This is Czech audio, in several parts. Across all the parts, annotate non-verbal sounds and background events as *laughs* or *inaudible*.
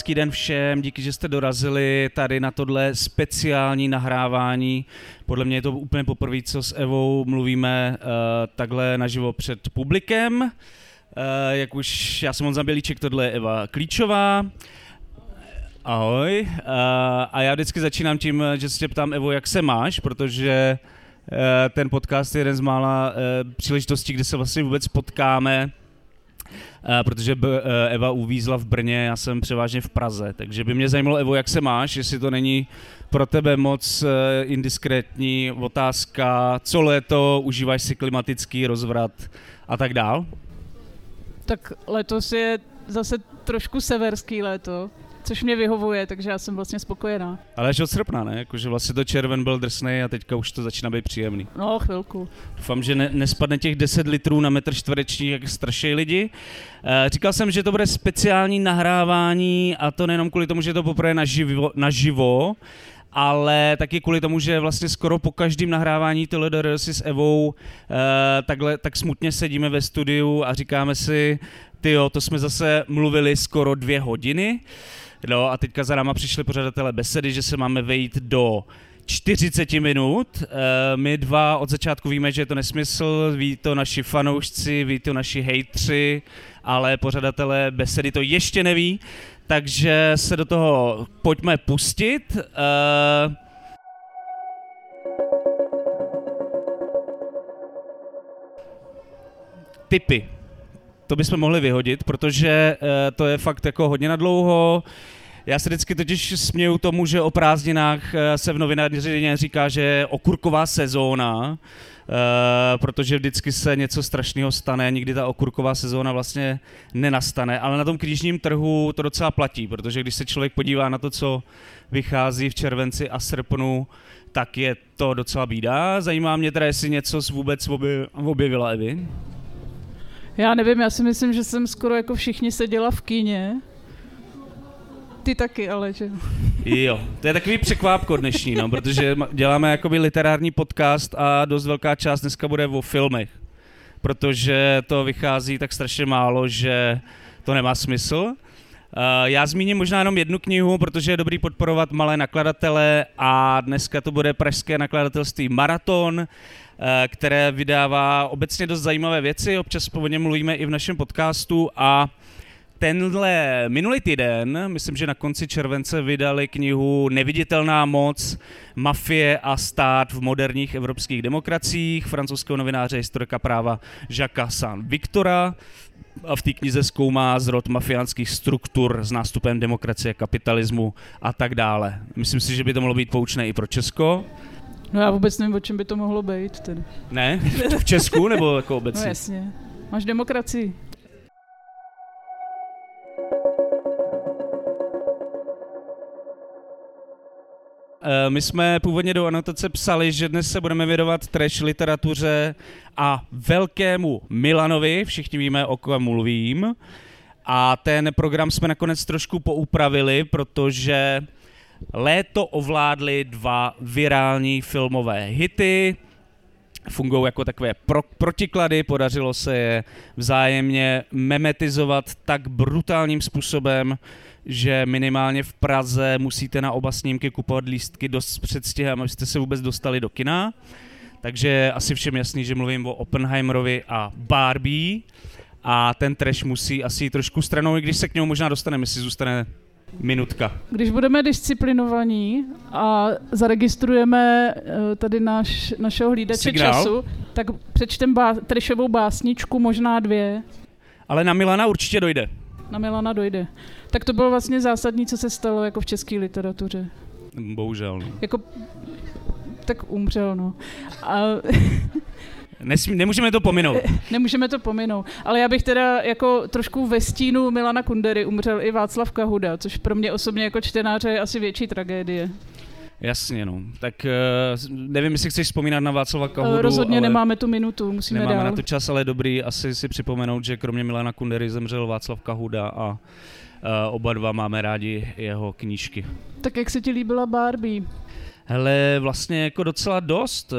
hezký den všem, díky, že jste dorazili tady na tohle speciální nahrávání. Podle mě je to úplně poprvé, co s Evou mluvíme uh, takhle naživo před publikem. Uh, jak už, já jsem Honza Bělíček, tohle je Eva Klíčová. Ahoj. Uh, a já vždycky začínám tím, že se tě ptám, Evo, jak se máš, protože ten podcast je jeden z mála příležitostí, kde se vlastně vůbec potkáme protože eh, Eva uvízla v Brně, já jsem převážně v Praze, takže by mě zajímalo, Evo, jak se máš, jestli to není pro tebe moc eh, indiskrétní otázka, co léto, užíváš si klimatický rozvrat a tak dál? Tak letos je zase trošku severský léto, což mě vyhovuje, takže já jsem vlastně spokojená. Ale až od srpna, ne? Jakože vlastně to červen byl drsný a teďka už to začíná být příjemný. No, chvilku. Doufám, že ne, nespadne těch 10 litrů na metr čtvereční, jak straší lidi. E, říkal jsem, že to bude speciální nahrávání a to nejenom kvůli tomu, že to poprvé naživo, naživo ale taky kvůli tomu, že vlastně skoro po každém nahrávání TLDR si s Evou e, takhle, tak smutně sedíme ve studiu a říkáme si, ty jo, to jsme zase mluvili skoro dvě hodiny. No a teďka za náma přišli pořadatelé besedy, že se máme vejít do 40 minut. Eh, my dva od začátku víme, že je to nesmysl, ví to naši fanoušci, ví to naši hejtři, ale pořadatelé besedy to ještě neví, takže se do toho pojďme pustit. Uh, typy to bychom mohli vyhodit, protože uh, to je fakt jako hodně na dlouho. Já se vždycky totiž směju tomu, že o prázdninách eh, se v novinářině říká, že je okurková sezóna, Uh, protože vždycky se něco strašného stane, nikdy ta okurková sezóna vlastně nenastane, ale na tom knižním trhu to docela platí, protože když se člověk podívá na to, co vychází v červenci a srpnu, tak je to docela bídá. Zajímá mě teda, jestli něco vůbec objevila Evi. Já nevím, já si myslím, že jsem skoro jako všichni seděla v kíně. Ty taky, ale že Jo, to je takový překvápko dnešní, no, protože děláme jakoby literární podcast a dost velká část dneska bude o filmech, protože to vychází tak strašně málo, že to nemá smysl. Uh, já zmíním možná jenom jednu knihu, protože je dobrý podporovat malé nakladatele a dneska to bude pražské nakladatelství Maraton, Eh, které vydává obecně dost zajímavé věci, občas po něm mluvíme i v našem podcastu a tenhle minulý týden, myslím, že na konci července vydali knihu Neviditelná moc, mafie a stát v moderních evropských demokraciích francouzského novináře historika práva Jacques San Victora. A v té knize zkoumá zrod mafiánských struktur s nástupem demokracie, kapitalismu a tak dále. Myslím si, že by to mohlo být poučné i pro Česko. No já vůbec nevím, o čem by to mohlo být. Tedy. Ne? V Česku nebo jako *laughs* obecně? No jasně. Máš demokracii. My jsme původně do anotace psali, že dnes se budeme věnovat trash literatuře a velkému Milanovi, všichni víme, o kom mluvím. A ten program jsme nakonec trošku poupravili, protože Léto ovládly dva virální filmové hity, fungují jako takové pro, protiklady, podařilo se je vzájemně memetizovat tak brutálním způsobem, že minimálně v Praze musíte na oba snímky kupovat lístky dost předstihem, abyste se vůbec dostali do kina. Takže asi všem jasný, že mluvím o Oppenheimerovi a Barbie a ten trash musí asi trošku stranou, i když se k němu možná dostaneme, jestli zůstane minutka. Když budeme disciplinovaní a zaregistrujeme eh, tady náš, našeho hlídače Signál. času, tak přečtem bá, trešovou básničku, možná dvě. Ale na Milana určitě dojde. Na Milana dojde. Tak to bylo vlastně zásadní, co se stalo jako v české literatuře. Bohužel. No. Jako, tak umřel, no. A *laughs* Nesmí, nemůžeme to pominout. *laughs* Nemůžeme to pominout. Ale já bych teda jako trošku ve stínu Milana Kundery umřel i Václav Kahuda, což pro mě osobně jako čtenáře je asi větší tragédie. Jasně, no. Tak uh, nevím, jestli chceš vzpomínat na Václava Kahudu. Rozhodně ale nemáme tu minutu, musíme nemáme dál. na to čas, ale dobrý asi si připomenout, že kromě Milana Kundery zemřel Václav Kahuda a uh, oba dva máme rádi jeho knížky. Tak jak se ti líbila Barbie? Hele, vlastně jako docela dost. Uh,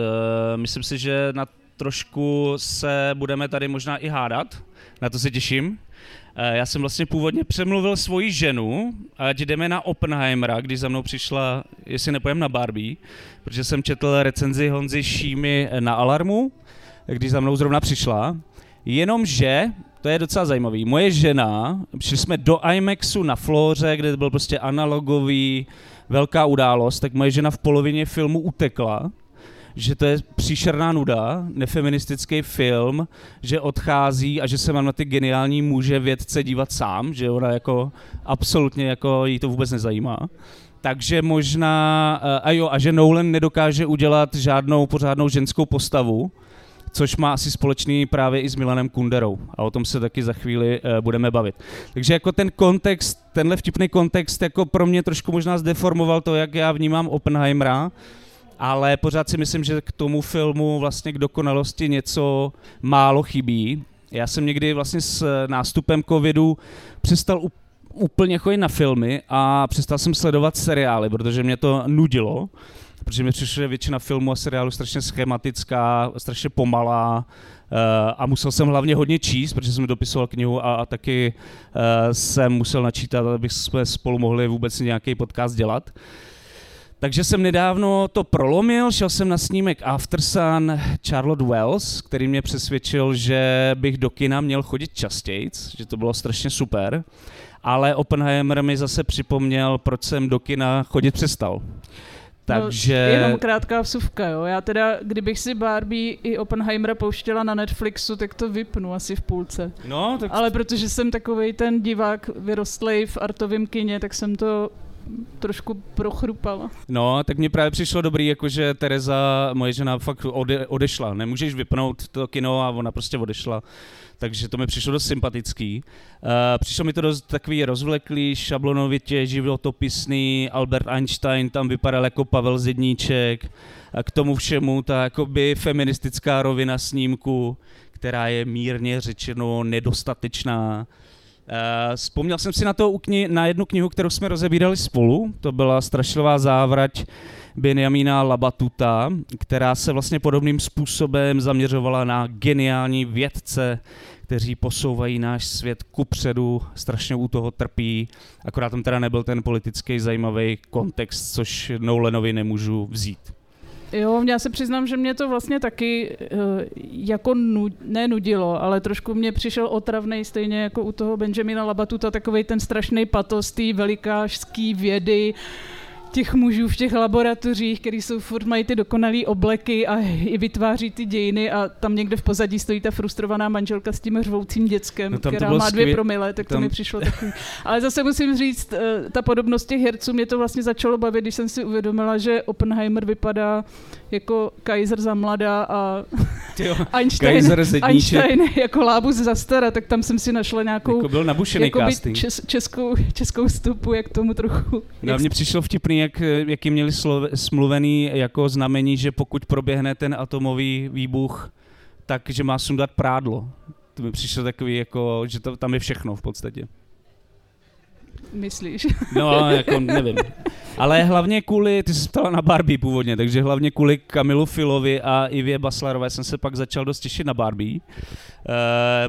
myslím si, že na trošku se budeme tady možná i hádat, na to se těším. Eh, já jsem vlastně původně přemluvil svoji ženu, ať jdeme na Oppenheimera, když za mnou přišla, jestli nepojem na Barbie, protože jsem četl recenzi Honzy Šímy na Alarmu, když za mnou zrovna přišla. Jenomže, to je docela zajímavý, moje žena, šli jsme do IMAXu na Flóře, kde byl prostě analogový, velká událost, tak moje žena v polovině filmu utekla, že to je příšerná nuda, nefeministický film, že odchází a že se mám na ty geniální muže vědce dívat sám, že ona jako absolutně jako jí to vůbec nezajímá. Takže možná, eh, a jo, a že Nolan nedokáže udělat žádnou pořádnou ženskou postavu, což má asi společný právě i s Milanem Kunderou. A o tom se taky za chvíli uh, budeme bavit. Takže jako ten kontext, tenhle vtipný kontext jako pro mě trošku možná zdeformoval to, jak já vnímám Oppenheimera, ale pořád si myslím, že k tomu filmu vlastně k dokonalosti něco málo chybí. Já jsem někdy vlastně s nástupem covidu přestal úplně chodit na filmy a přestal jsem sledovat seriály, protože mě to nudilo protože mi přišlo, že většina filmů a seriálů strašně schematická, strašně pomalá uh, a musel jsem hlavně hodně číst, protože jsem dopisoval knihu a, a taky uh, jsem musel načítat, abych jsme spolu mohli vůbec nějaký podcast dělat. Takže jsem nedávno to prolomil, šel jsem na snímek Aftersun Charlotte Wells, který mě přesvědčil, že bych do kina měl chodit častěji, že to bylo strašně super, ale Oppenheimer mi zase připomněl, proč jsem do kina chodit přestal. Takže... No, jenom krátká vsuvka, jo. Já teda, kdybych si Barbie i Oppenheimera pouštěla na Netflixu, tak to vypnu asi v půlce. No, tak... Ale protože jsem takový ten divák vyrostlej v artovém kině, tak jsem to trošku prochrupala. No, tak mně právě přišlo dobrý, jakože Tereza, moje žena, fakt ode, odešla. Nemůžeš vypnout to kino a ona prostě odešla takže to mi přišlo dost sympatický. Uh, přišlo mi to dost takový rozvleklý, šablonovitě, životopisný, Albert Einstein tam vypadal jako Pavel Zedníček, a k tomu všemu ta jakoby feministická rovina snímku, která je mírně řečeno nedostatečná. Uh, vzpomněl jsem si na to na jednu knihu, kterou jsme rozebírali spolu, to byla Strašlivá závrať Benjamína Labatuta, která se vlastně podobným způsobem zaměřovala na geniální vědce, kteří posouvají náš svět kupředu, strašně u toho trpí, akorát tam teda nebyl ten politický zajímavý kontext, což Nolanovi nemůžu vzít. Jo, já se přiznám, že mě to vlastně taky uh, jako nu, nenudilo, ale trošku mě přišel otravný stejně jako u toho Benjamina Labatuta, takový ten strašný patos té velikářské vědy, těch mužů v těch laboratořích, který jsou furt mají ty dokonalé obleky a i vytváří ty dějiny a tam někde v pozadí stojí ta frustrovaná manželka s tím řvoucím dětskem, no která má dvě skvěl... promile, tak tam... to mi přišlo takový. Ale zase musím říct, eh, ta podobnost těch herců mě to vlastně začalo bavit, když jsem si uvědomila, že Oppenheimer vypadá jako Kaiser za mladá a *laughs* Tyjo, *laughs* Einstein, Einstein jako lábus za stara, tak tam jsem si našla nějakou jako byl nabušený casting. Čes, českou, českou stupu, jak tomu trochu. No, mně přišlo vtipný, jak, jaký měli slov, smluvený jako znamení, že pokud proběhne ten atomový výbuch, takže má sundat prádlo. To mi přišlo takový, jako, že to, tam je všechno v podstatě. Myslíš? No, jako nevím. Ale hlavně kvůli, ty jsi ptala na Barbie původně, takže hlavně kvůli Kamilu Filovi a Ivě Baslarové jsem se pak začal dost těšit na Barbie, uh,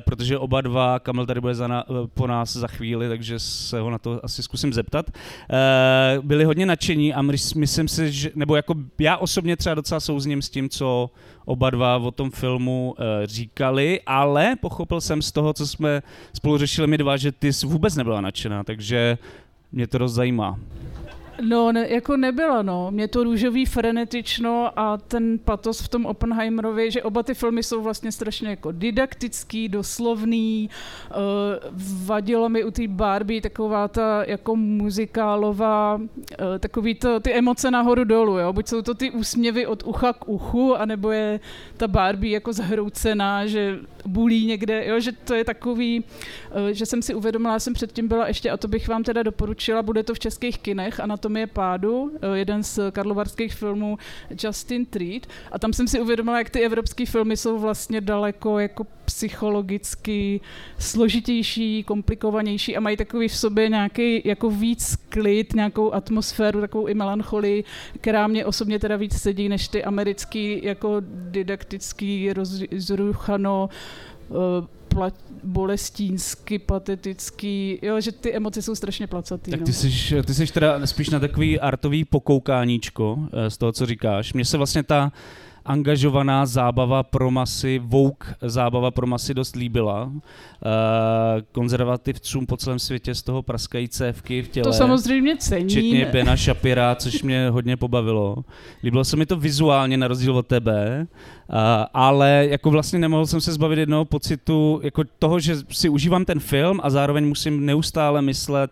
protože oba dva, Kamil tady bude za na, po nás za chvíli, takže se ho na to asi zkusím zeptat, uh, byli hodně nadšení a myslím si, že, nebo jako já osobně třeba docela souzním s tím, co oba dva o tom filmu uh, říkali, ale pochopil jsem z toho, co jsme spolu řešili my dva, že ty jsi vůbec nebyla nadšená, takže mě to dost zajímá. No, ne, jako nebyla, no. Mě to růžový frenetično a ten patos v tom Oppenheimerovi, že oba ty filmy jsou vlastně strašně jako didaktický, doslovný. Uh, vadilo mi u té Barbie taková ta jako muzikálová, uh, takový to, ty emoce nahoru dolů, jo. Buď jsou to ty úsměvy od ucha k uchu, anebo je ta Barbie jako zhroucená, že bulí někde, jo, že to je takový, uh, že jsem si uvědomila, jsem předtím byla ještě, a to bych vám teda doporučila, bude to v českých kinech Anatomie pádu, eh, jeden z karlovarských filmů Justin Treat. A tam jsem si uvědomila, jak ty evropské filmy jsou vlastně daleko jako psychologicky složitější, komplikovanější a mají takový v sobě nějaký jako víc klid, nějakou atmosféru, takovou i melancholii, která mě osobně teda víc sedí než ty americký jako didaktický rozruchano uh, pla- bolestínsky, patetický, jo, že ty emoce jsou strašně placatý. Tak no. ty jsi, ty jsi teda spíš na takový artový pokoukáníčko eh, z toho, co říkáš. Mně se vlastně ta angažovaná zábava pro masy, Vogue zábava pro masy dost líbila. Uh, konzervativcům po celém světě z toho praskají cévky v těle. To samozřejmě cením. Včetně Bena Shapira, což mě hodně pobavilo. Líbilo se mi to vizuálně na rozdíl od tebe, uh, ale jako vlastně nemohl jsem se zbavit jednoho pocitu jako toho, že si užívám ten film a zároveň musím neustále myslet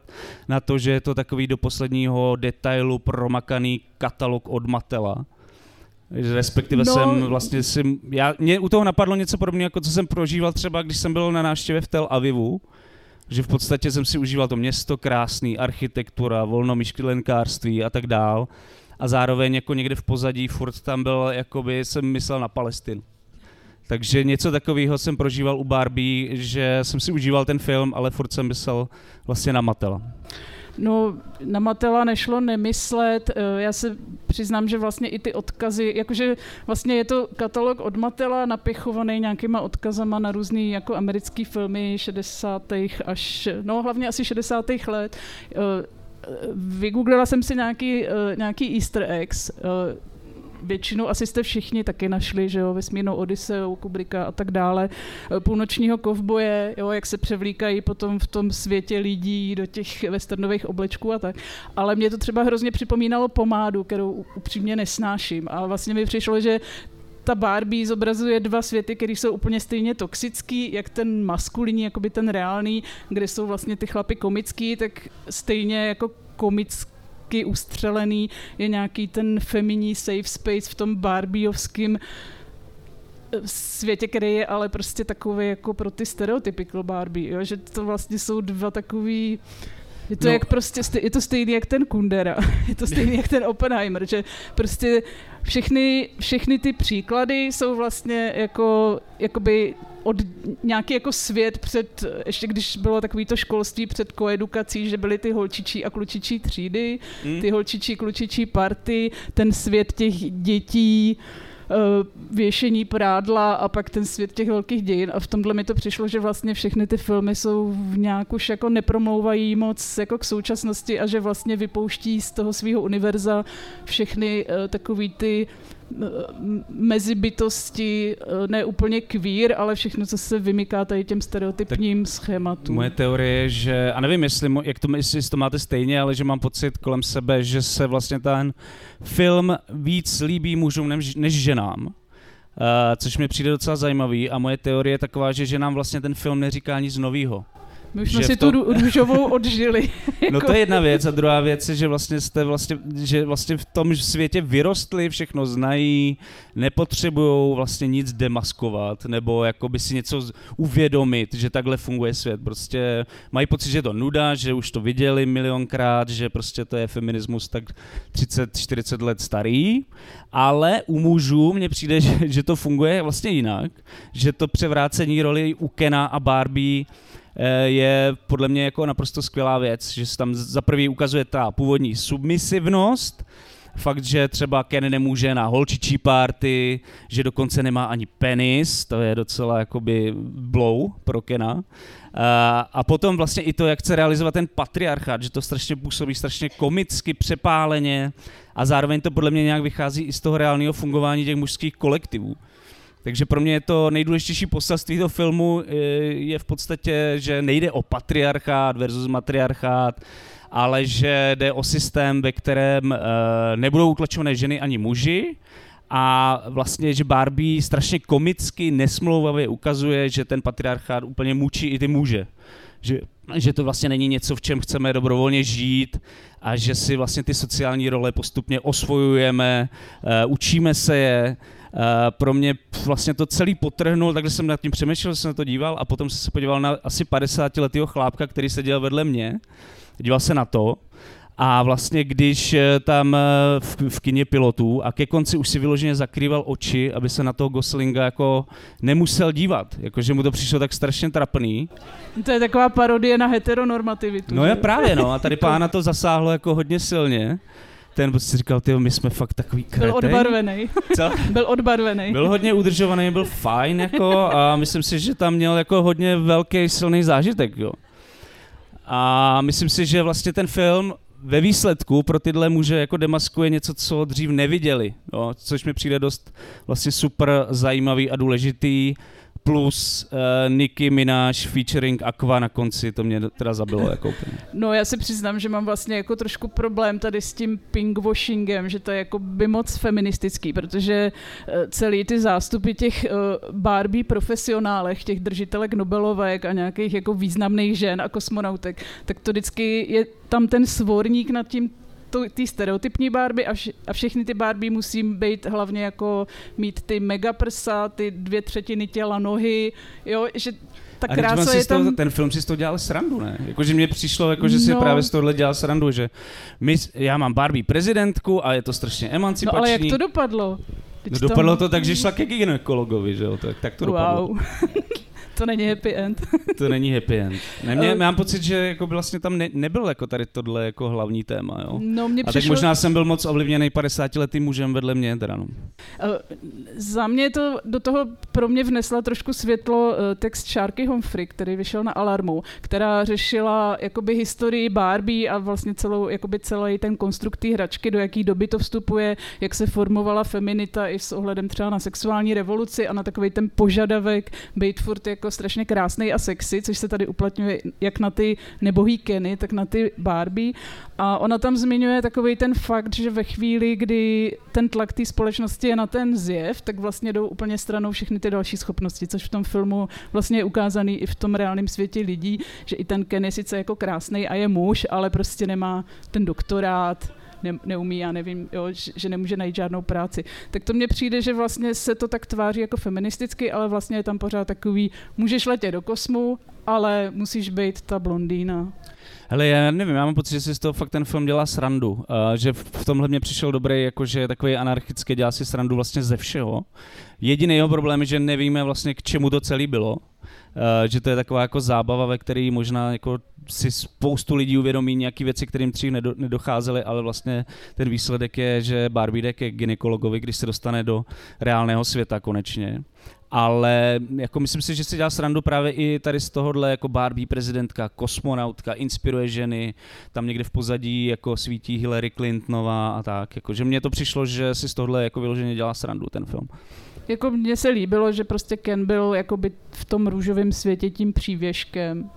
na to, že je to takový do posledního detailu promakaný katalog od Matela. Respektive no, jsem vlastně si, já, mě u toho napadlo něco podobného, jako co jsem prožíval třeba, když jsem byl na návštěvě v Tel Avivu, že v podstatě jsem si užíval to město krásný, architektura, volnomyšlenkářství a tak dál. A zároveň jako někde v pozadí furt tam byl, jakoby jsem myslel na Palestinu. Takže něco takového jsem prožíval u Barbie, že jsem si užíval ten film, ale furt jsem myslel vlastně na Matela. No, na Matela nešlo nemyslet. Eh, já se přiznám, že vlastně i ty odkazy, jakože vlastně je to katalog od Matela napěchovaný nějakýma odkazama na různý jako americký filmy 60. až, no hlavně asi 60. let. Eh, vygooglila jsem si nějaký, eh, nějaký easter eggs většinou asi jste všichni taky našli, že jo, vesmírnou Odiseu, Kubrika a tak dále, eh, půlnočního kovboje, jo, jak se převlíkají potom v tom světě lidí do těch westernových oblečků a tak. Ale mě to třeba hrozně připomínalo pomádu, kterou upřímně nesnáším. A vlastně mi přišlo, že ta Barbie zobrazuje dva světy, které jsou úplně stejně toxický, jak ten maskulinní, jako by ten reálný, kde jsou vlastně ty chlapy komický, tak stejně jako komický hezky ustřelený, je nějaký ten feminní safe space v tom barbiovském eh, světě, který je ale prostě takový jako pro ty stereotypical Barbie, jo? že to vlastně jsou dva takový je to, no. jak prostě, je to stejný jak ten Kundera, *laughs* je to stejný jak ten Oppenheimer, že prostě všechny, všechny ty příklady jsou vlastně jako, jakoby od nějaký jako svět před, ještě když bylo takový to školství před koedukací, že byly ty holčičí a klučičí třídy, hmm. ty holčičí, klučičí party, ten svět těch dětí, věšení prádla a pak ten svět těch velkých dějin. A v tomhle mi to přišlo, že vlastně všechny ty filmy jsou v nějak už jako nepromlouvají moc jako k současnosti a že vlastně vypouští z toho svého univerza všechny uh, takový ty mezibytosti, eh, ne úplně queer, ale všechno, co se vymyká tady těm stereotypním tak schématům. Moje teorie je, že, a nevím, jestli, jak to, jestli to máte stejně, ale že mám pocit kolem sebe, že se vlastně ten film víc líbí mužům než, než ženám. Uh, což mi přijde docela zajímavý a moje teorie je taková, že, že nám vlastně ten film neříká nic nového my už jsme si tom... tu růžovou *laughs* odžili. no to je jedna věc a druhá věc je, že vlastně jste vlastně, že vlastně v tom světě vyrostli, všechno znají, nepotřebují vlastně nic demaskovat nebo jakoby si něco uvědomit, že takhle funguje svět. Prostě mají pocit, že je to nuda, že už to viděli milionkrát, že prostě to je feminismus tak 30-40 let starý, ale u mužů mně přijde, *laughs* že, že to funguje vlastně jinak, že to převrácení roli u Kena a Barbie je podle mě jako naprosto skvělá věc, že se tam za prvý ukazuje ta původní submisivnost, fakt, že třeba Ken nemůže na holčičí party, že dokonce nemá ani penis, to je docela jakoby blow pro Kena. A, a potom vlastně i to, jak chce realizovat ten patriarchát, že to strašně působí strašně komicky, přepáleně a zároveň to podle mě nějak vychází i z toho reálného fungování těch mužských kolektivů. Takže pro mě je to nejdůležitější poselství toho filmu eh, je v podstatě, že nejde o patriarchát versus matriarchát, ale že jde o systém, ve kterém eh, nebudou utlačované ženy ani muži, a vlastně, že Barbie strašně komicky, nesmlouvavě ukazuje, že ten patriarchát úplně mučí i ty muže. Že, že to vlastně není něco, v čem chceme dobrovolně žít a že si vlastně ty sociální role postupně osvojujeme, uh, učíme se je, pro mě vlastně to celý potrhnul, takže jsem nad tím přemýšlel, jsem na to díval a potom jsem se podíval na asi 50 letého chlápka, který seděl vedle mě. Díval se na to a vlastně když eh, tam eh, v, v kině pilotů a ke konci už si vyloženě zakrýval oči, aby se na toho Goslinga jako nemusel dívat, jakože mu to přišlo tak strašně trapný. To je taková parodie na heteronormativitu. No je právě no a tady *laughs* pána to zasáhlo jako hodně silně. Ten si říkal, ty my jsme fakt takový kretej. Byl odbarvený. Co? *laughs* byl odbarvený. Byl hodně udržovaný, byl fajn jako a myslím si, že tam měl jako hodně velký silný zážitek, jo. A myslím si, že vlastně ten film ve výsledku pro tyhle muže jako demaskuje něco, co dřív neviděli, jo, což mi přijde dost vlastně super zajímavý a důležitý plus uh, Nicki Minaj featuring Aqua na konci, to mě teda zabilo jako úplně. No já si přiznám, že mám vlastně jako trošku problém tady s tím pinkwashingem, že to je jako by moc feministický, protože uh, celý ty zástupy těch uh, Barbie profesionálech, těch držitelek Nobelovek a nějakých jako významných žen a kosmonautek, tak to vždycky je tam ten svorník nad tím ty stereotypní barby a, vš- a všechny ty barby musí být hlavně jako mít ty mega prsa, ty dvě třetiny těla, nohy, jo, že ta a krása je tam... Toho, ten film si z toho dělal srandu, ne? Jakože mně přišlo, jako, že si no. právě z tohohle dělal srandu, že my, já mám Barbie prezidentku a je to strašně emancipační. No ale jak to dopadlo? no, dopadlo to tak, že šla ke gynekologovi, že jo? Tak, tak to wow. dopadlo. *laughs* to není happy end. *laughs* to není happy end. Ne, mě, mám pocit, že jako vlastně tam ne, nebyl jako tady tohle jako hlavní téma, jo. No, mě A teď možná jsem byl moc ovlivněný 50 letým mužem vedle mě, teda no. Uh, za mě to do toho pro mě vnesla trošku světlo uh, text Sharky Humphrey, který vyšel na Alarmu, která řešila jakoby historii Barbie a vlastně celou, jakoby celý ten konstrukt hračky, do jaký doby to vstupuje, jak se formovala feminita i s ohledem třeba na sexuální revoluci a na takový ten požadavek být furt jako strašně krásný a sexy, což se tady uplatňuje jak na ty nebohý Kenny, tak na ty Barbie. A ona tam zmiňuje takový ten fakt, že ve chvíli, kdy ten tlak té společnosti je na ten zjev, tak vlastně jdou úplně stranou všechny ty další schopnosti, což v tom filmu vlastně je ukázaný i v tom reálném světě lidí, že i ten Ken je sice jako krásný a je muž, ale prostě nemá ten doktorát, ne, neumí, já nevím, jo, že, že nemůže najít žádnou práci. Tak to mně přijde, že vlastně se to tak tváří jako feministicky, ale vlastně je tam pořád takový, můžeš letět do kosmu, ale musíš být ta blondýna. Hele, já nevím, já mám pocit, že si z toho fakt ten film dělá srandu. Uh, že v tomhle mě přišel dobrý, jakože takový anarchický, dělá si srandu vlastně ze všeho. Jediný jeho problém je, že nevíme vlastně k čemu to celé bylo. Uh, že to je taková jako zábava, ve které možná jako si spoustu lidí uvědomí nějaké věci, kterým dřív nedocházely, ale vlastně ten výsledek je, že Barbie jde ke gynekologovi, když se dostane do reálného světa konečně. Ale jako myslím si, že si dělá srandu právě i tady z tohohle jako Barbie prezidentka, kosmonautka, inspiruje ženy, tam někde v pozadí jako svítí Hillary Clintonová a tak. Jako, že mně to přišlo, že si z tohohle jako vyloženě dělá srandu ten film jako mně se líbilo, že prostě Ken byl jakoby v tom růžovém světě tím přívěškem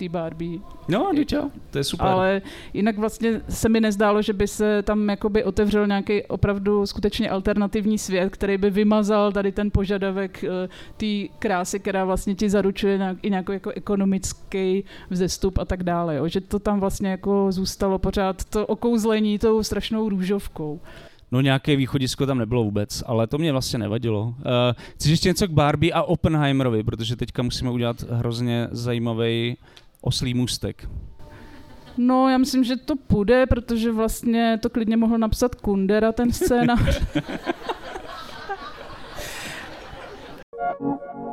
té Barbie. No, děča, to je super. Ale jinak vlastně se mi nezdálo, že by se tam jakoby otevřel nějaký opravdu skutečně alternativní svět, který by vymazal tady ten požadavek uh, té krásy, která vlastně ti zaručuje nějak, i nějaký jako ekonomický vzestup a tak dále. Jo. Že to tam vlastně jako zůstalo pořád to okouzlení tou strašnou růžovkou. No nějaké východisko tam nebylo vůbec, ale to mě vlastně nevadilo. Uh, chci ještě něco k Barbie a Oppenheimerovi, protože teďka musíme udělat hrozně zajímavý oslý můstek. No, já myslím, že to půjde, protože vlastně to klidně mohl napsat Kundera, ten scénář. *laughs* *laughs*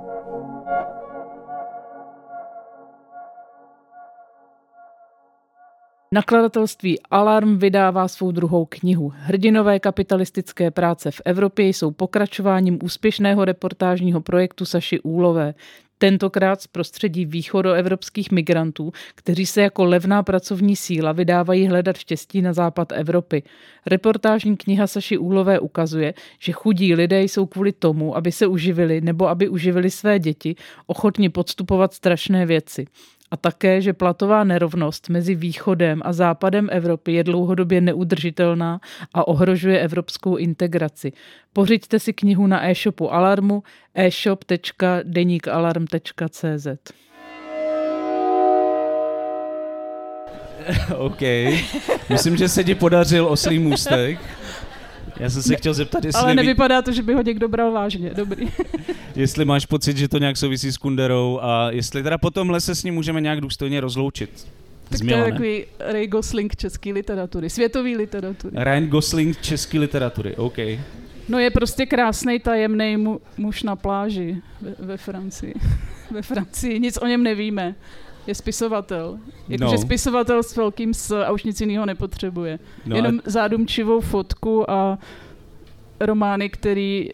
Nakladatelství Alarm vydává svou druhou knihu. Hrdinové kapitalistické práce v Evropě jsou pokračováním úspěšného reportážního projektu Saši Úlové. Tentokrát z prostředí východoevropských migrantů, kteří se jako levná pracovní síla vydávají hledat štěstí na západ Evropy. Reportážní kniha Saši Úlové ukazuje, že chudí lidé jsou kvůli tomu, aby se uživili nebo aby uživili své děti, ochotni podstupovat strašné věci a také, že platová nerovnost mezi východem a západem Evropy je dlouhodobě neudržitelná a ohrožuje evropskou integraci. Pořiďte si knihu na e-shopu Alarmu e-shop.denikalarm.cz *laughs* OK. Myslím, že se ti podařil oslý můstek. Já jsem se chtěl zeptat, jestli... Ale nevypadá to, že by ho někdo bral vážně, dobrý. *laughs* jestli máš pocit, že to nějak souvisí s Kunderou a jestli teda po tomhle se s ním můžeme nějak důstojně rozloučit. Tak to je takový Ray Gosling české literatury, světové literatury. Ryan Gosling české literatury, OK. No je prostě krásný tajemný mu, muž na pláži ve, ve Francii. *laughs* ve Francii, nic o něm nevíme. Je spisovatel. Jakože no. spisovatel s velkým s a už nic jiného nepotřebuje. No Jenom a... zádumčivou fotku a romány, který,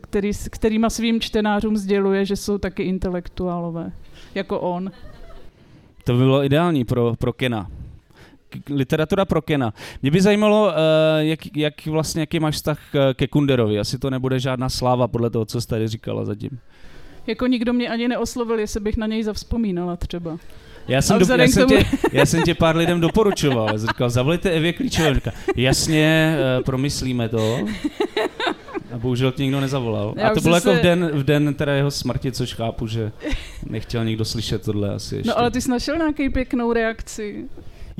který, kterýma svým čtenářům sděluje, že jsou taky intelektuálové. Jako on. To by bylo ideální pro, pro Kena literatura pro Kena. Mě by zajímalo, eh, jak, jak vlastně, jaký máš vztah ke Kunderovi. Asi to nebude žádná sláva podle toho, co jsi tady říkala zatím. Jako nikdo mě ani neoslovil, jestli bych na něj zavzpomínala třeba. Já jsem, do, já, jsem tě, já jsem tě pár lidem doporučoval. Říkal, zavolejte Evě Klíčové. Říkal, jasně, uh, promyslíme to. A bohužel ti nikdo nezavolal. Já a to bylo jako se... v den, v den teda jeho smrti, což chápu, že nechtěl nikdo slyšet tohle asi ještě. No ale ty jsi našel nějaký pěknou reakci.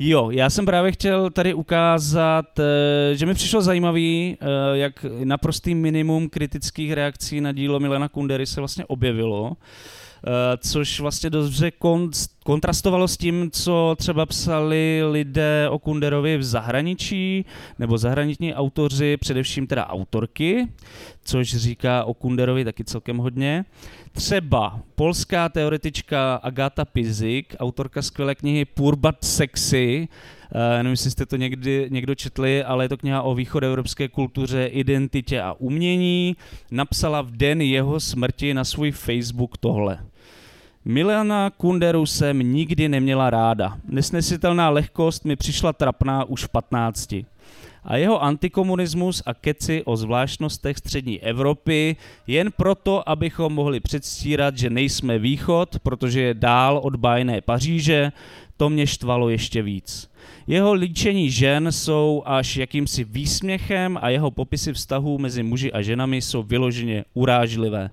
Jo, já jsem právě chtěl tady ukázat, eh, že mi přišlo zajímavý, eh, jak naprostý minimum kritických reakcí na dílo Milena Kundery se vlastně objevilo. Eh, což vlastně dobře kontrastovalo s tím, co třeba psali lidé o Kunderovi v zahraničí, nebo zahraniční autoři, především teda autorky, což říká o Kunderovi taky celkem hodně. Třeba polská teoretička Agata Pizik, autorka skvělé knihy Purbat Sexy, nevím, jestli jste to někdy někdo četli, ale je to kniha o východoevropské kultuře, identitě a umění. Napsala v den jeho smrti na svůj Facebook tohle. Milana Kunderu jsem nikdy neměla ráda. Nesnesitelná lehkost mi přišla trapná už v 15. A jeho antikomunismus a keci o zvláštnostech střední Evropy jen proto, abychom mohli předstírat, že nejsme východ, protože je dál od bájné Paříže, to mě štvalo ještě víc. Jeho líčení žen jsou až jakýmsi výsměchem a jeho popisy vztahů mezi muži a ženami jsou vyloženě urážlivé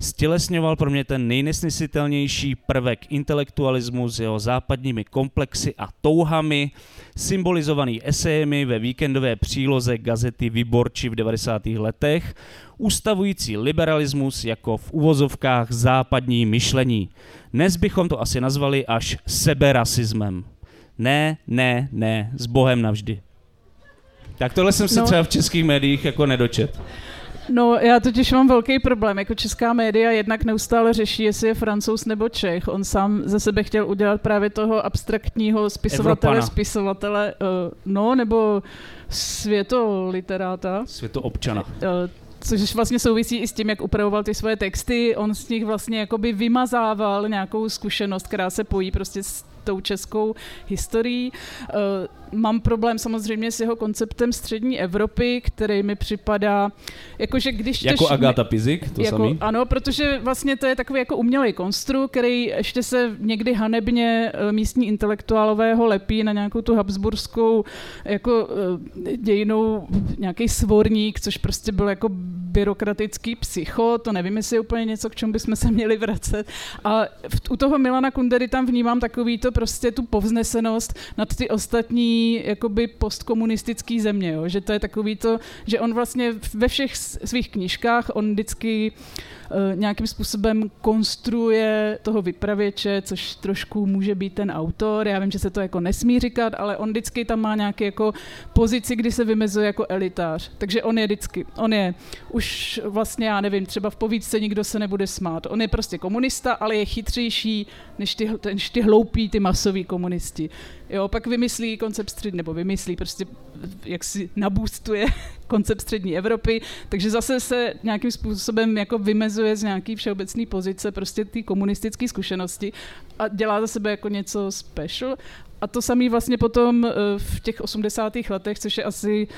stělesňoval pro mě ten nejnesnesitelnější prvek intelektualismu s jeho západními komplexy a touhami, symbolizovaný esejemi ve víkendové příloze gazety Vyborči v 90. letech, ustavující liberalismus jako v uvozovkách západní myšlení. Dnes bychom to asi nazvali až seberasismem. Ne, ne, ne, s Bohem navždy. Tak tohle jsem se no. třeba v českých médiích jako nedočet. No, já totiž mám velký problém. Jako česká média jednak neustále řeší, jestli je francouz nebo Čech. On sám ze sebe chtěl udělat právě toho abstraktního spisovatele, Evropana. spisovatele, uh, no, nebo světoliteráta. Světoobčana. Uh, což vlastně souvisí i s tím, jak upravoval ty svoje texty. On z nich vlastně jakoby vymazával nějakou zkušenost, která se pojí prostě s tou českou historií. Mám problém samozřejmě s jeho konceptem střední Evropy, který mi připadá, jakože když... Jako Agáta Pizik, to jako, samý? Ano, protože vlastně to je takový jako umělej konstru, který ještě se někdy hanebně uh, místní intelektuálové ho lepí na nějakou tu habsburskou jako uh, dějinou nějaký svorník, což prostě byl jako byrokratický psycho, to nevím, jestli je úplně něco, k čemu bychom se měli vracet. A v, u toho Milana Kundery tam vnímám takový to prostě tu povznesenost nad ty ostatní jakoby postkomunistické země, jo? že to je takový to, že on vlastně ve všech svých knížkách, on vždycky uh, nějakým způsobem konstruuje toho vypravěče, což trošku může být ten autor, já vím, že se to jako nesmí říkat, ale on vždycky tam má nějaký jako pozici, kdy se vymezuje jako elitář, takže on je vždycky, on je už vlastně, já nevím, třeba v povídce nikdo se nebude smát, on je prostě komunista, ale je chytřejší než ty, než ty hloupí, ty masoví komunisti. Jo, pak vymyslí koncept střední, nebo vymyslí prostě, jak si nabůstuje koncept střední Evropy, takže zase se nějakým způsobem jako vymezuje z nějaký všeobecný pozice prostě ty komunistické zkušenosti a dělá za sebe jako něco special. A to samý vlastně potom eh, v těch 80. letech, což je asi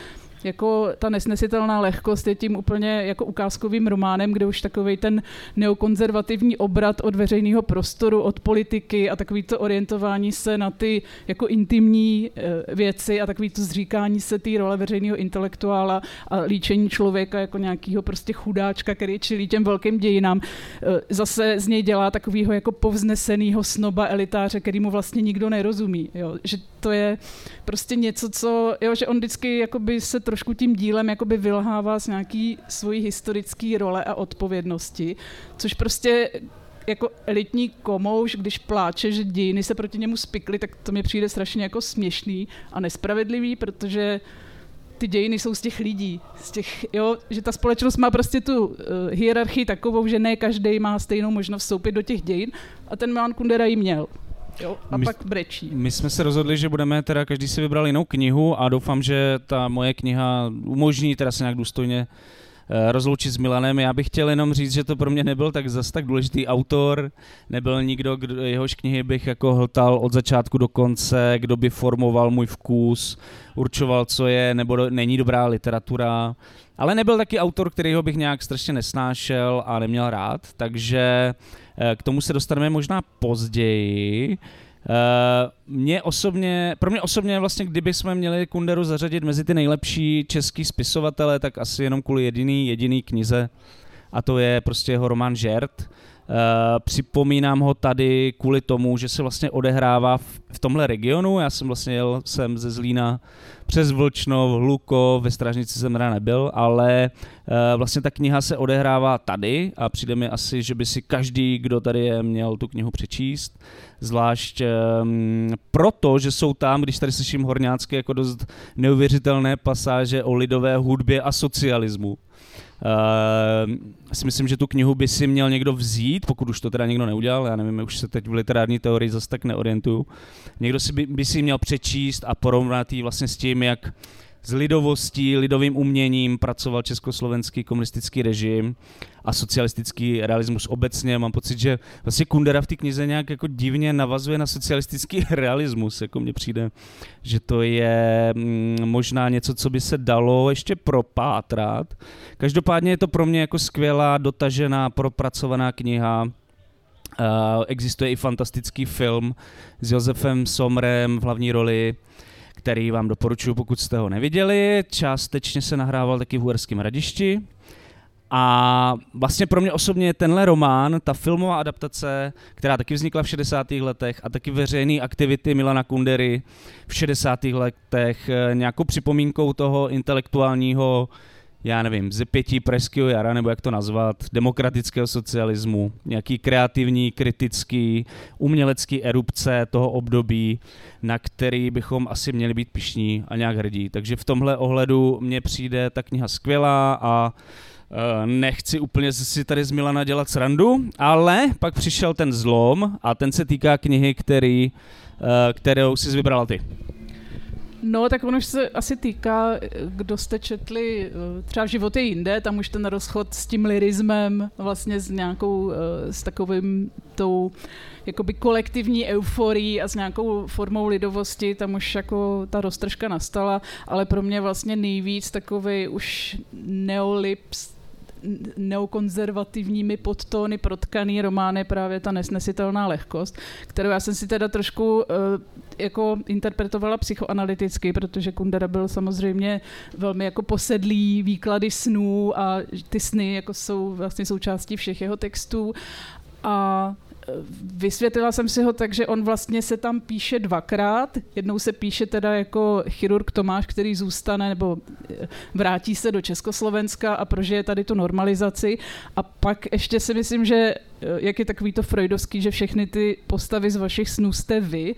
jako ta nesnesitelná lehkost je tím úplně jako ukázkovým románem, kde už takový ten neokonzervativní obrat od veřejného prostoru, od politiky a takový to orientování se na ty jako intimní eh, věci a takový to zříkání se té role veřejného intelektuála a líčení člověka jako nějakého prostě chudáčka, který čilí těm velkým dějinám, eh, zase z něj dělá takového jako povzneseného snoba elitáře, který mu vlastně nikdo nerozumí. Jo? Že to je prostě něco, co, jo, že on vždycky jakoby se trošku tím dílem jakoby vylhává z nějaký svojí historické role a odpovědnosti, což prostě jako elitní komouš, když pláče, že dějiny se proti němu spikly, tak to mi přijde strašně jako směšný a nespravedlivý, protože ty dějiny jsou z těch lidí, z těch, jo, že ta společnost má prostě tu uh, hierarchii takovou, že ne každý má stejnou možnost vstoupit do těch dějin a ten Milan Kundera ji měl. Jo, a my, pak brečí. My jsme se rozhodli, že budeme teda, každý si vybral jinou knihu a doufám, že ta moje kniha umožní teda se nějak důstojně Eh, rozloučit s Milanem. Já bych chtěl jenom říct, že to pro mě nebyl tak zas tak důležitý autor, nebyl nikdo, kdo, jehož knihy bych jako hltal od začátku do konce, kdo by formoval můj vkus, určoval, co je nebo do, není dobrá literatura, ale nebyl taky autor, kterýho bych nějak strašně nesnášel a neměl rád, takže k tomu se dostaneme možná později. Uh, mě osobně, pro mě osobně vlastně, kdyby jsme měli Kunderu zařadit mezi ty nejlepší český spisovatele, tak asi jenom kvůli jediný, jediný knize a to je prostě jeho román Žert. Uh, připomínám ho tady kvůli tomu, že se vlastně odehrává v, v tomhle regionu. Já jsem vlastně jel jsem ze Zlína přes Vlčnov, Hluko, ve Strážnici jsem teda nebyl, ale uh, vlastně ta kniha se odehrává tady a přijde mi asi, že by si každý, kdo tady je, měl tu knihu přečíst. Zvlášť um, proto, že jsou tam, když tady slyším horňácky, jako dost neuvěřitelné pasáže o lidové hudbě a socialismu. Uh, si myslím, že tu knihu by si měl někdo vzít, pokud už to teda někdo neudělal, já nevím, už se teď v literární teorii zase tak neorientuju. Někdo si by, by si měl přečíst a porovnat ji vlastně s tím, jak s lidovostí, lidovým uměním pracoval československý komunistický režim a socialistický realismus obecně. Mám pocit, že vlastně Kundera v té knize nějak jako divně navazuje na socialistický *laughs* realismus, jako mně přijde, že to je mm, možná něco, co by se dalo ještě propátrat. Každopádně je to pro mě jako skvělá, dotažená, propracovaná kniha, Uh, existuje i fantastický film s Josefem Somrem v hlavní roli, který vám doporučuji, pokud jste ho neviděli. Částečně se nahrával taky v Uherském radišti. A vlastně pro mě osobně tenhle román, ta filmová adaptace, která taky vznikla v 60. letech a taky veřejné aktivity Milana Kundery v 60. letech, eh, nějakou připomínkou toho intelektuálního já nevím, ze pětí pražského jara, nebo jak to nazvat, demokratického socialismu, nějaký kreativní, kritický, umělecký erupce toho období, na který bychom asi měli být pišní a nějak hrdí. Takže v tomhle ohledu mně přijde ta kniha skvělá a e, nechci úplně si tady z Milana dělat srandu, ale pak přišel ten zlom a ten se týká knihy, který, e, kterou jsi vybrala ty. No, tak ono už se asi týká, kdo jste četli eh, třeba Život je jinde, tam už ten rozchod s tím lirismem, vlastně s nějakou, eh, s takovým tou jakoby kolektivní euforií a s nějakou formou lidovosti, tam už jako ta roztržka nastala, ale pro mě vlastně nejvíc takový už neolips, neokonzervativními podtóny protkaný román je právě ta nesnesitelná lehkost, kterou já jsem si teda trošku uh, jako interpretovala psychoanalyticky, protože Kundera byl samozřejmě velmi jako posedlý výklady snů a ty sny jako jsou vlastně součástí všech jeho textů. A vysvětlila jsem si ho tak, že on vlastně se tam píše dvakrát. Jednou se píše teda jako chirurg Tomáš, který zůstane nebo eh, vrátí se do Československa a prožije tady tu normalizaci. A pak ještě si myslím, že eh, jak je takový to freudovský, že všechny ty postavy z vašich snů jste vy,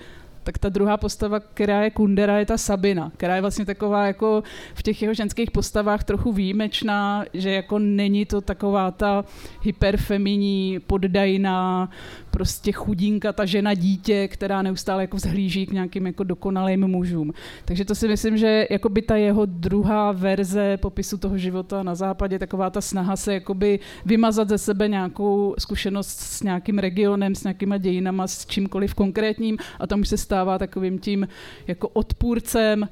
tak ta druhá postava, která je Kundera, je ta Sabina, která je vlastně taková jako v těch jeho ženských postavách trochu výjimečná, že jako není to taková ta hyperfeminní, poddajná, prostě chudinka, ta žena dítě, která neustále jako vzhlíží k nějakým jako dokonalým mužům. Takže to si myslím, že jako by ta jeho druhá verze popisu toho života na západě, taková ta snaha se jakoby vymazat ze sebe nějakou zkušenost s nějakým regionem, s nějakýma dějinama, s čímkoliv konkrétním a tam už se stává takovým tím jako odpůrcem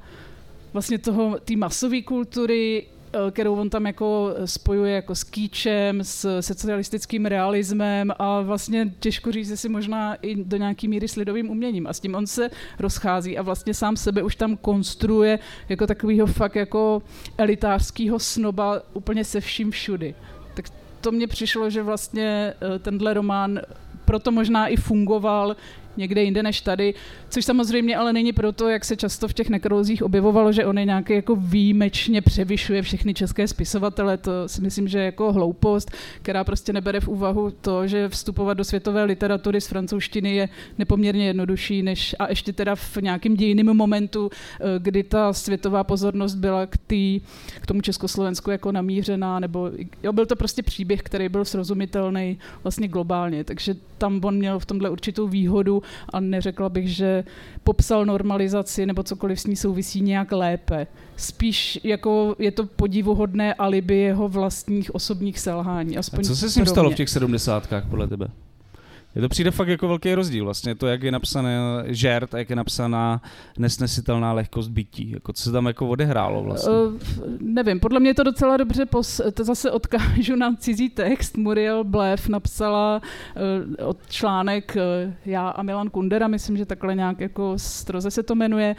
vlastně toho, té masové kultury, Eh, kterou on tam jako spojuje jako s kýčem, s socialistickým realismem a vlastně těžko říct, si možná i do nějaký míry s lidovým uměním. A s tím on se rozchází a vlastně sám sebe už tam konstruuje jako takového fakt jako elitářského snoba úplně se vším všudy. Tak to mně přišlo, že vlastně eh, tenhle román proto možná i fungoval někde jinde než tady, což samozřejmě ale není proto, jak se často v těch nekrolozích objevovalo, že on je nějaký jako výjimečně převyšuje všechny české spisovatele, to si myslím, že je jako hloupost, která prostě nebere v úvahu to, že vstupovat do světové literatury z francouzštiny je nepoměrně jednodušší, než a ještě teda v nějakém dějiném momentu, eh, kdy ta světová pozornost byla k, tý, k tomu Československu jako namířená, nebo jo, byl to prostě příběh, který byl srozumitelný vlastně globálně, takže tam on měl v tomhle určitou výhodu a neřekla bych, že popsal normalizaci nebo cokoliv s ní souvisí nějak lépe. Spíš jako je to podivuhodné alibi jeho vlastních osobních selhání. Aspoň a co se s ním stalo v těch sedmdesátkách podle tebe? Je to přijde fakt jako velký rozdíl vlastně, to jak je napsané žert a jak je napsaná nesnesitelná lehkost bytí, jako co se tam jako odehrálo vlastně. Uh, nevím, podle mě to docela dobře, pos, to zase odkážu na cizí text, Muriel Blev napsala uh, od článek uh, já a Milan Kundera, myslím, že takhle nějak jako stroze se to jmenuje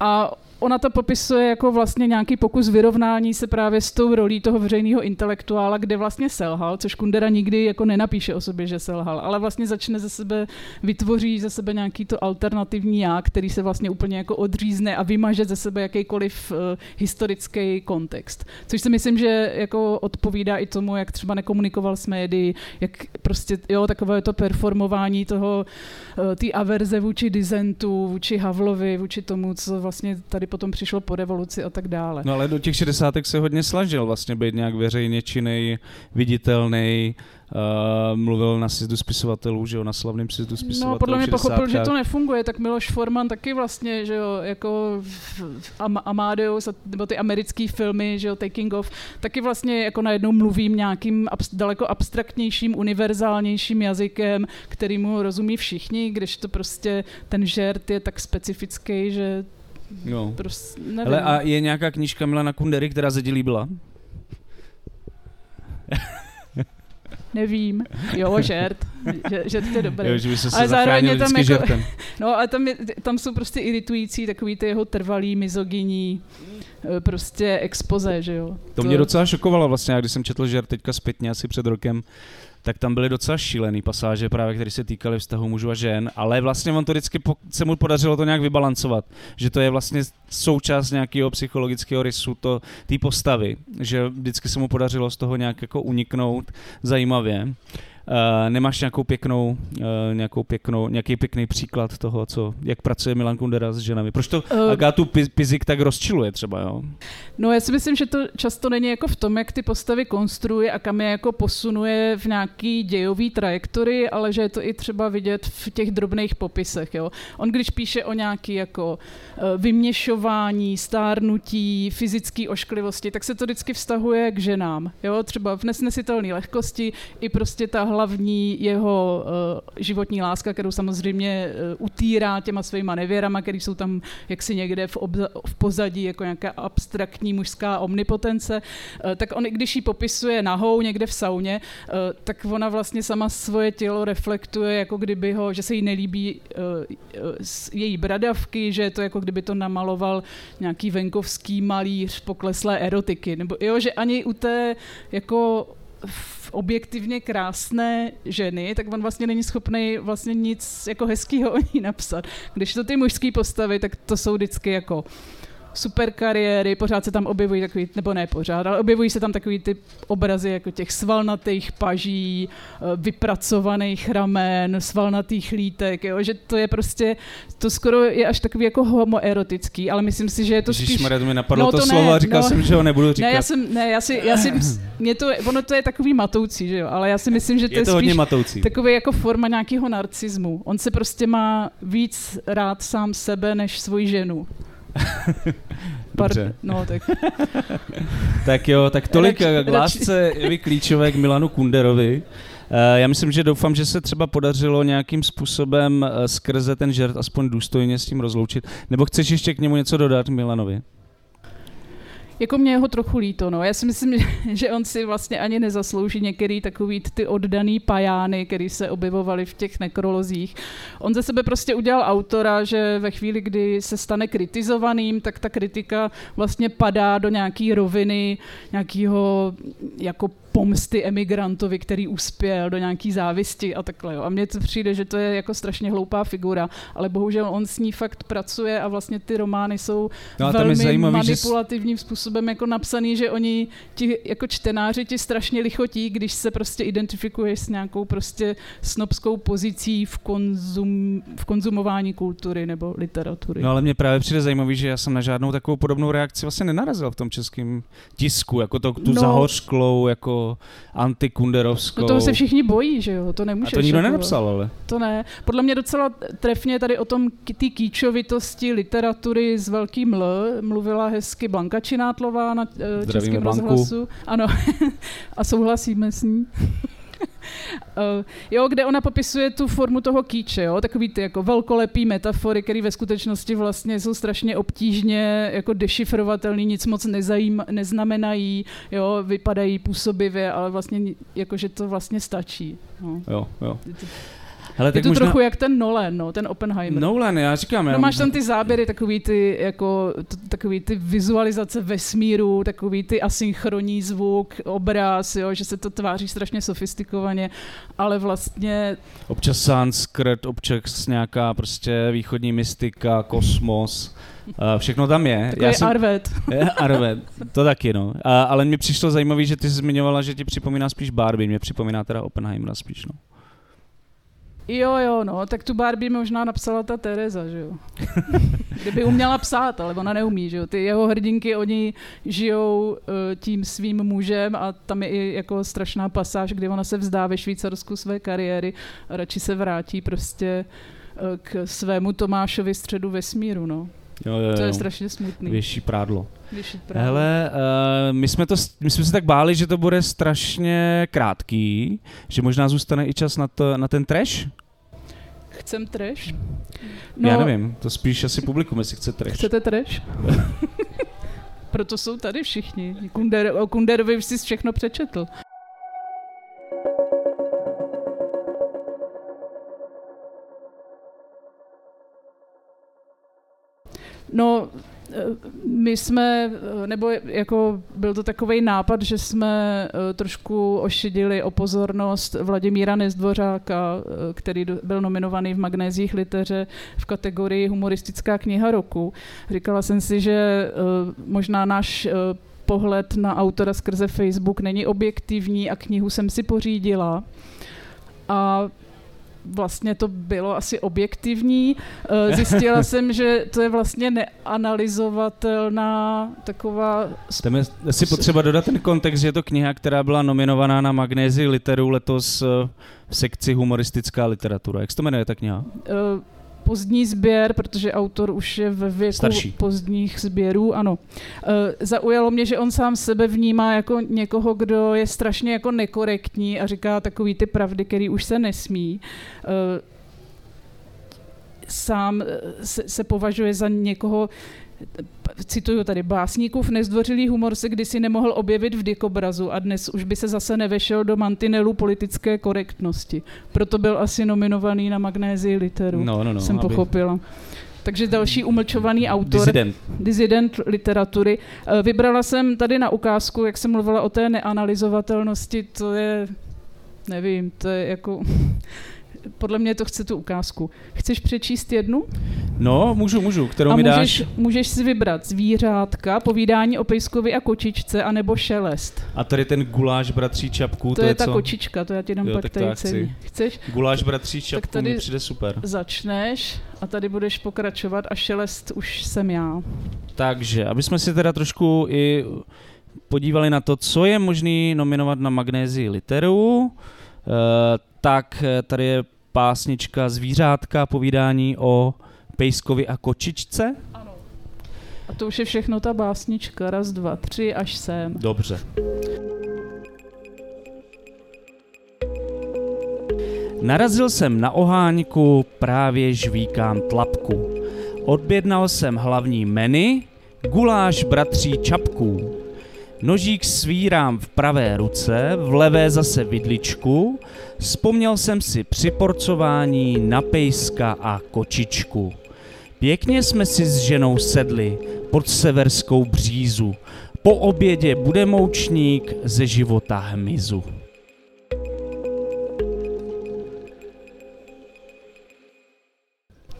a ona to popisuje jako vlastně nějaký pokus vyrovnání se právě s tou rolí toho veřejného intelektuála, kde vlastně selhal, což Kundera nikdy jako nenapíše o sobě, že selhal, ale vlastně začne ze sebe, vytvoří ze sebe nějaký to alternativní já, který se vlastně úplně jako odřízne a vymaže ze sebe jakýkoliv uh, historický kontext. Což si myslím, že jako odpovídá i tomu, jak třeba nekomunikoval s médií, jak prostě, jo, takové to performování toho, uh, té averze vůči dizentu, vůči Havlovi, vůči tomu, co vlastně tady potom přišlo po revoluci a tak dále. No ale do těch 60. se hodně snažil vlastně být nějak veřejně činný, viditelný, Uh, mluvil na sjezdu spisovatelů, že jo, na slavném sjezdu spisovatelů. No, podle mě pochopil, že to nefunguje, tak Miloš Forman taky vlastně, že jo, jako Am- Amadeus, nebo ty americké filmy, že jo, Taking Off, taky vlastně jako najednou mluvím nějakým abs- daleko abstraktnějším, univerzálnějším jazykem, kterýmu rozumí všichni, když to prostě ten žert je tak specifický, že No. Prostě, nevím. Hele, a je nějaká knížka Milana Kundery, která se ti líbila? *laughs* Nevím. Jo, žert. Že, žert je dobrý. Jo, že by se ale zároveň je tam jako, žertem. *laughs* No, ale tam, je, tam jsou prostě iritující takový ty jeho trvalý mizogyní eh, prostě expoze, že jo. To, to mě docela šokovalo vlastně, když jsem četl žert teďka zpětně asi před rokem, tak tam byly docela šílený pasáže právě, které se týkaly vztahu mužů a žen, ale vlastně on to vždycky po, se mu podařilo to nějak vybalancovat, že to je vlastně součást nějakého psychologického rysu to, té postavy, že vždycky se mu podařilo z toho nějak jako uniknout zajímavě. Uh, nemáš nějakou pěknou, uh, nějakou pěknou, nějaký pěkný příklad toho, co, jak pracuje Milan Kundera s ženami? Proč to uh, Agátu Pizik tak rozčiluje třeba, jo? No já si myslím, že to často není jako v tom, jak ty postavy konstruuje a kam je jako posunuje v nějaký dějový trajektory, ale že je to i třeba vidět v těch drobných popisech, jo. On když píše o nějaký jako vyměšování, stárnutí, fyzické ošklivosti, tak se to vždycky vztahuje k ženám, jo. Třeba v nesnesitelné lehkosti i prostě ta hlavní jeho uh, životní láska, kterou samozřejmě uh, utírá těma svýma nevěrama, které jsou tam jaksi někde v, obza- v pozadí jako nějaká abstraktní mužská omnipotence, uh, tak on, když ji popisuje nahou někde v sauně, tak ona vlastně sama svoje tělo reflektuje, jako kdyby ho, že se jí nelíbí její bradavky, že je to jako kdyby to namaloval nějaký venkovský malíř pokleslé erotiky, nebo jo, že ani u té jako objektivně krásné ženy, tak on vlastně není schopný vlastně nic jako hezkého o ní napsat. Když to ty mužské postavy, tak to jsou vždycky jako super kariéry, pořád se tam objevují takový, nebo ne pořád, ale objevují se tam takový ty obrazy jako těch svalnatých paží, eh, vypracovaných ramen, svalnatých lítek, jo, že to je prostě, to skoro je až takový jako homoerotický, ale myslím si, že je to spíš... Ježišmarja, to mi napadlo no, to, to slovo a říkal no, jsem, že ho nebudu říkat. Ne, já jsem, ne, já si, já si, mě to, ono to je takový matoucí, že jo, ale já si myslím, že to je, je to spíš matoucí. takový jako forma nějakého narcismu. On se prostě má víc rád sám sebe, než svoji ženu. *laughs* Dobře. no, tak. *laughs* tak jo, tak tolik k lásce Evy Klíčové k Milanu Kunderovi. Eh, já myslím, že doufám, že se třeba podařilo nějakým způsobem eh, skrze ten žert aspoň důstojně s tím rozloučit. Nebo chceš ještě k němu něco dodat, Milanovi? Jako mě ho trochu líto, no. Já si myslím, že on si vlastně ani nezaslouží některý takový ty oddaný pajány, který se objevovaly v těch nekrolozích. On ze sebe prostě udělal autora, že ve chvíli, kdy se stane kritizovaným, tak ta kritika vlastně padá do nějaký roviny, nějakého jako pomsty emigrantovi, který uspěl do nějaký závisti a takhle. Jo. A mně to přijde, že to je jako strašně hloupá figura, ale bohužel on s ní fakt pracuje a vlastně ty romány jsou no velmi zajímavý, manipulativním že... způsobem jako napsaný, že oni ti jako čtenáři ti strašně lichotí, když se prostě identifikuješ s nějakou prostě snobskou pozicí v, konzum, v konzumování kultury nebo literatury. No ale mě právě přijde zajímavý, že já jsem na žádnou takovou podobnou reakci vlastně nenarazil v tom českém tisku, jako to, tu no, zahořklou, jako antikunderovskou. No toho se všichni bojí, že jo, to A nemůžeš. to nikdo jako- nenapsal, ale. To ne. Podle mě docela trefně tady o tom ty kýčovitosti literatury s velkým L mluvila hezky Blanka Činátlová na uh, Zdravíme Českém Blanku. rozhlasu. Ano, *laughs* a souhlasíme s ní. Uh, *laughs* jo, kde ona popisuje tu formu toho kýče, jo, takový ty jako velkolepý metafory, které ve skutečnosti vlastně jsou strašně obtížně jako dešifrovatelný, nic moc nezajím, neznamenají, jo, vypadají působivě, ale vlastně ni- jakože to vlastně stačí. No. Jo, jo. Je to, Hele, je tak to možná... trochu jak ten Nolan, no, ten Oppenheimer. Nolan, já říkám, já... No máš tam ty záběry, takový ty, jako, t- takový ty vizualizace vesmíru, takový ty asynchronní zvuk, obraz, jo, že se to tváří strašně sofistikovaně, ale vlastně Občas sanskrt, občas nějaká prostě východní mystika, kosmos, uh, všechno tam je. takový já jsem... Arvet. Je, Arve, to taky no. A, ale mi přišlo zajímavé, že ty jsi zmiňovala, že ti připomíná spíš Barbie, mě připomíná teda Oppenheimera spíš, no. Jo, jo, no, tak tu Barbie možná napsala ta Tereza, že jo. *laughs* Kdyby uměla psát, ale ona neumí, že jo. Ty jeho hrdinky, oni žijou uh, tím svým mužem a tam je i jako strašná pasáž, kdy ona se vzdá ve Švýcarsku své kariéry a radši se vrátí prostě uh, k svému Tomášovi středu vesmíru, no. Jo, jo, jo. To je strašně smutný. Větší prádlo. Věšit právě. Hele, uh, my, jsme to, my jsme se tak báli, že to bude strašně krátký, že možná zůstane i čas na, to, na ten trash? Chcem trash? No, Já nevím, to spíš asi publikum, jestli chce trash. Chcete trash? *laughs* Proto jsou tady všichni. Kunder, o Kunderovi už jsi všechno přečetl. No, my jsme, eh, nebo jako byl to takový nápad, že jsme eh, trošku ošidili o pozornost Vladimíra Nezdvořáka, eh, který byl nominovaný v Magnézích liteře v kategorii humoristická kniha roku. Říkala jsem si, že eh, možná náš eh, pohled na autora skrze Facebook není objektivní a knihu jsem si pořídila. A vlastně to bylo asi objektivní. Eh, Zjistila *laughs* jsem, že to je vlastně neanalyzovatelná taková... Tam je asi potřeba dodat ten kontext, že je to kniha, která byla nominovaná na Magnézi literu letos eh, v sekci humoristická literatura. Jak se to jmenuje ta kniha? eh, pozdní sběr, protože autor už je ve věku Starší. pozdních sběrů, ano. E, zaujalo mě, že on sám sebe vnímá jako někoho, kdo je strašně jako nekorektní a říká takový ty pravdy, který už se nesmí. E, sám eh, se, se považuje za někoho, cituju tady, básníkův nezdvořilý humor se kdysi nemohl objevit v dikobrazu a dnes už by se zase nevešel do mantinelu politické korektnosti. Proto byl asi nominovaný na Magnézii literu, No, no, no. jsem aby- pochopila. Takže další umlčovaný autor, Disident. disident literatury. Eh, Vybrala jsem tady na ukázku, jak jsem mluvila o té neanalyzovatelnosti, to je, nevím, to je jako, podle mě to chce tu ukázku. Chceš přečíst jednu? No, můžu, můžu. Kterou a mi můžeš, dáš? můžeš si vybrat zvířátka, povídání o pejskovi a kočičce, anebo šelest. A tady ten guláš bratří čapků, To, to, je, je ta co? kočička, to já ti dám Jo, pak tak tady chci. Chceš? Guláš bratří čapků tady- mi přijde super. Začneš a tady budeš pokračovat a šelest už jsem já. Takže, aby jsme si teda trošku i podívali na to, co je možný nominovat na Magnézii literu, eh, tak eh, tady je pásnička Zvířátka, povídání o pejskovi a kočičce. Ano. A to už je všechno ta básnička. Raz, dva, tři, až sem. Dobře. Narazil jsem na oháňku, právě žvíkám tlapku. Odbědnal jsem hlavní meny, guláš bratří čapků. Nožík svírám v pravé ruce, v levé zase vidličku. Vzpomněl jsem si při porcování na pejska a kočičku. Pěkně jsme si s ženou sedli pod severskou břízu. Po obědě bude moučník ze života hmyzu.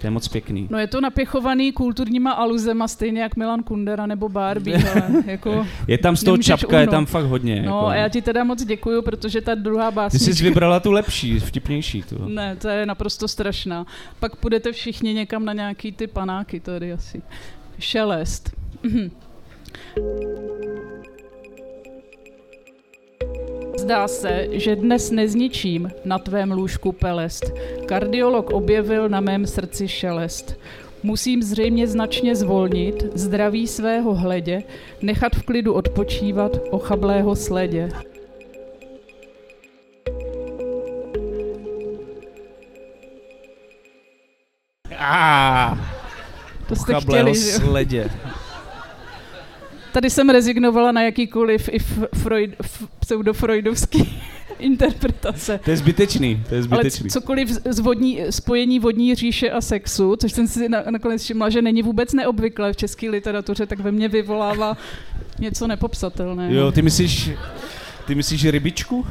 To je moc pěkný. No je to napěchovaný kulturníma aluzema, stejně jak Milan Kundera nebo Barbie, *laughs* ale jako... Je tam z toho čapka, je uhnout. tam fakt hodně. No jako. a já ti teda moc děkuju, protože ta druhá Ty básnička... jsi vybrala tu lepší, vtipnější. Tu. Ne, to je naprosto strašná. Pak půjdete všichni někam na nějaký ty panáky tady asi. Šelest. *clears throat* Zdá se, že dnes nezničím na tvém lůžku pelest. Kardiolog objevil na mém srdci šelest. Musím zřejmě značně zvolnit zdraví svého hledě, nechat v klidu odpočívat ochablého sledě. Ah, To jste chtěli, sledě. Tady jsem rezignovala na jakýkoliv i Freud, pseudofreudovský *laughs* interpretace. To je zbytečný, to je Ale zbytečný. c- cokoliv z z vodní, spojení vodní říše a sexu, což jsem si na, nakonec všimla, že není vůbec neobvyklé v české literatuře, tak ve mně vyvolává něco nepopsatelného. Jo, ty myslíš, ty myslíš rybičku?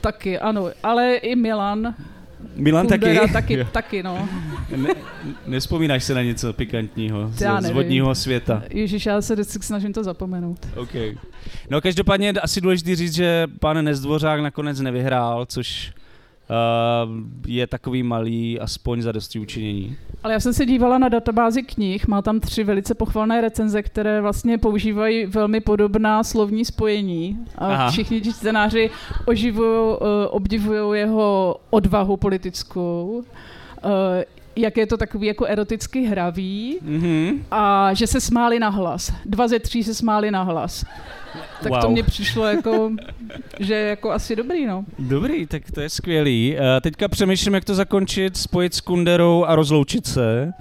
Taky, ano, ale i Milan. Milan Kundera taky? taky, Jo. taky, no. Ne, nespomínáš se na něco pikantního z, Já z vodního světa? Ježíš, já se vždycky snažím to zapomenout. OK. No každopádně je asi důležité říct, že pan Nezdvořák nakonec nevyhrál, což je takový malý aspoň za dosti učinění. Ale já jsem se dívala na databázi knih, má tam tři velice pochvalné recenze, které vlastně používají velmi podobná slovní spojení. A Aha. všichni ti čtenáři oživují, obdivují jeho odvahu politickou, eh, jak je to takový jako eroticky hravý Mhm. a že se smáli na hlas. Dva ze tří se smáli na hlas. Tak to Wow. mně přišlo jako, že je jako asi dobrý, no. Dobrý, tak to je skvělý. Uh, teďka přemýšlím, jak to zakončit, spojit s Kunderou a rozloučit se.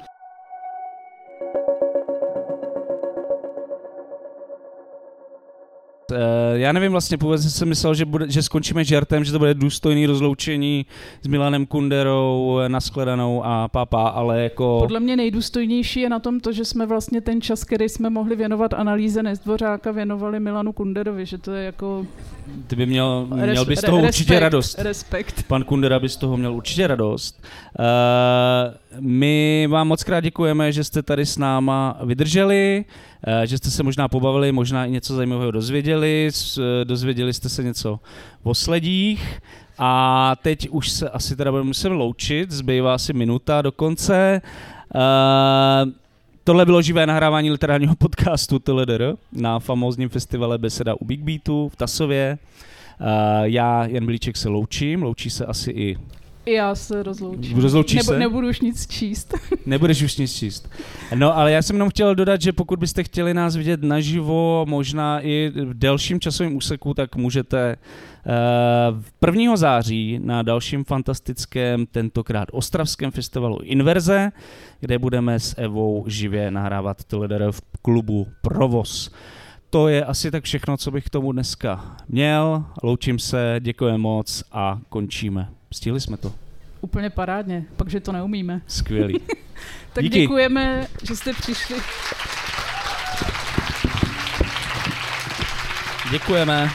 Já nevím vlastně, původně jsem myslel, že, bude, že skončíme žertem, že to bude důstojný rozloučení s Milanem Kunderou, eh, nashledanou a pápa, ale jako... Podle mě nejdůstojnější je na tom to, že jsme vlastně ten čas, který jsme mohli věnovat analýze Nezdvořáka, věnovali Milanu Kunderovi, že to je jako... Ty by měl, měl bys z toho re- určitě respekt, radost. Respekt. Pan Kundera by z toho měl určitě radost. Uh, my vám moc krát děkujeme, že jste tady s náma vydrželi, uh, že jste se možná pobavili, možná i něco zajímavého dozvěděli, uh, dozvěděli jste se něco o sledích a teď už se asi teda budeme muset loučit, zbývá asi minuta do konce. Uh, Tohle bylo živé nahrávání literárního podcastu TLDR na famózním festivale Beseda u Big Beatu v Tasově. Já, Jan Blíček, se loučím, loučí se asi i... I já se rozloučím. Rozloučíš Nebo, se? Nebudu už nic číst. *laughs* Nebudeš už nic číst. No, ale já jsem jenom chtěl dodat, že pokud byste chtěli nás vidět naživo, možná i v delším časovém úseku, tak můžete uh, 1. září na dalším fantastickém, tentokrát ostravském festivalu Inverze, kde budeme s Evou živě nahrávat Teledere v klubu Provoz. To je asi tak všechno, co bych k tomu dneska měl. Loučím se, děkujeme moc a končíme. Stihli jsme to. Úplně parádně, pak že to neumíme. Skvělý. *laughs* Tak Díky. děkujeme, že jste přišli. Děkujeme.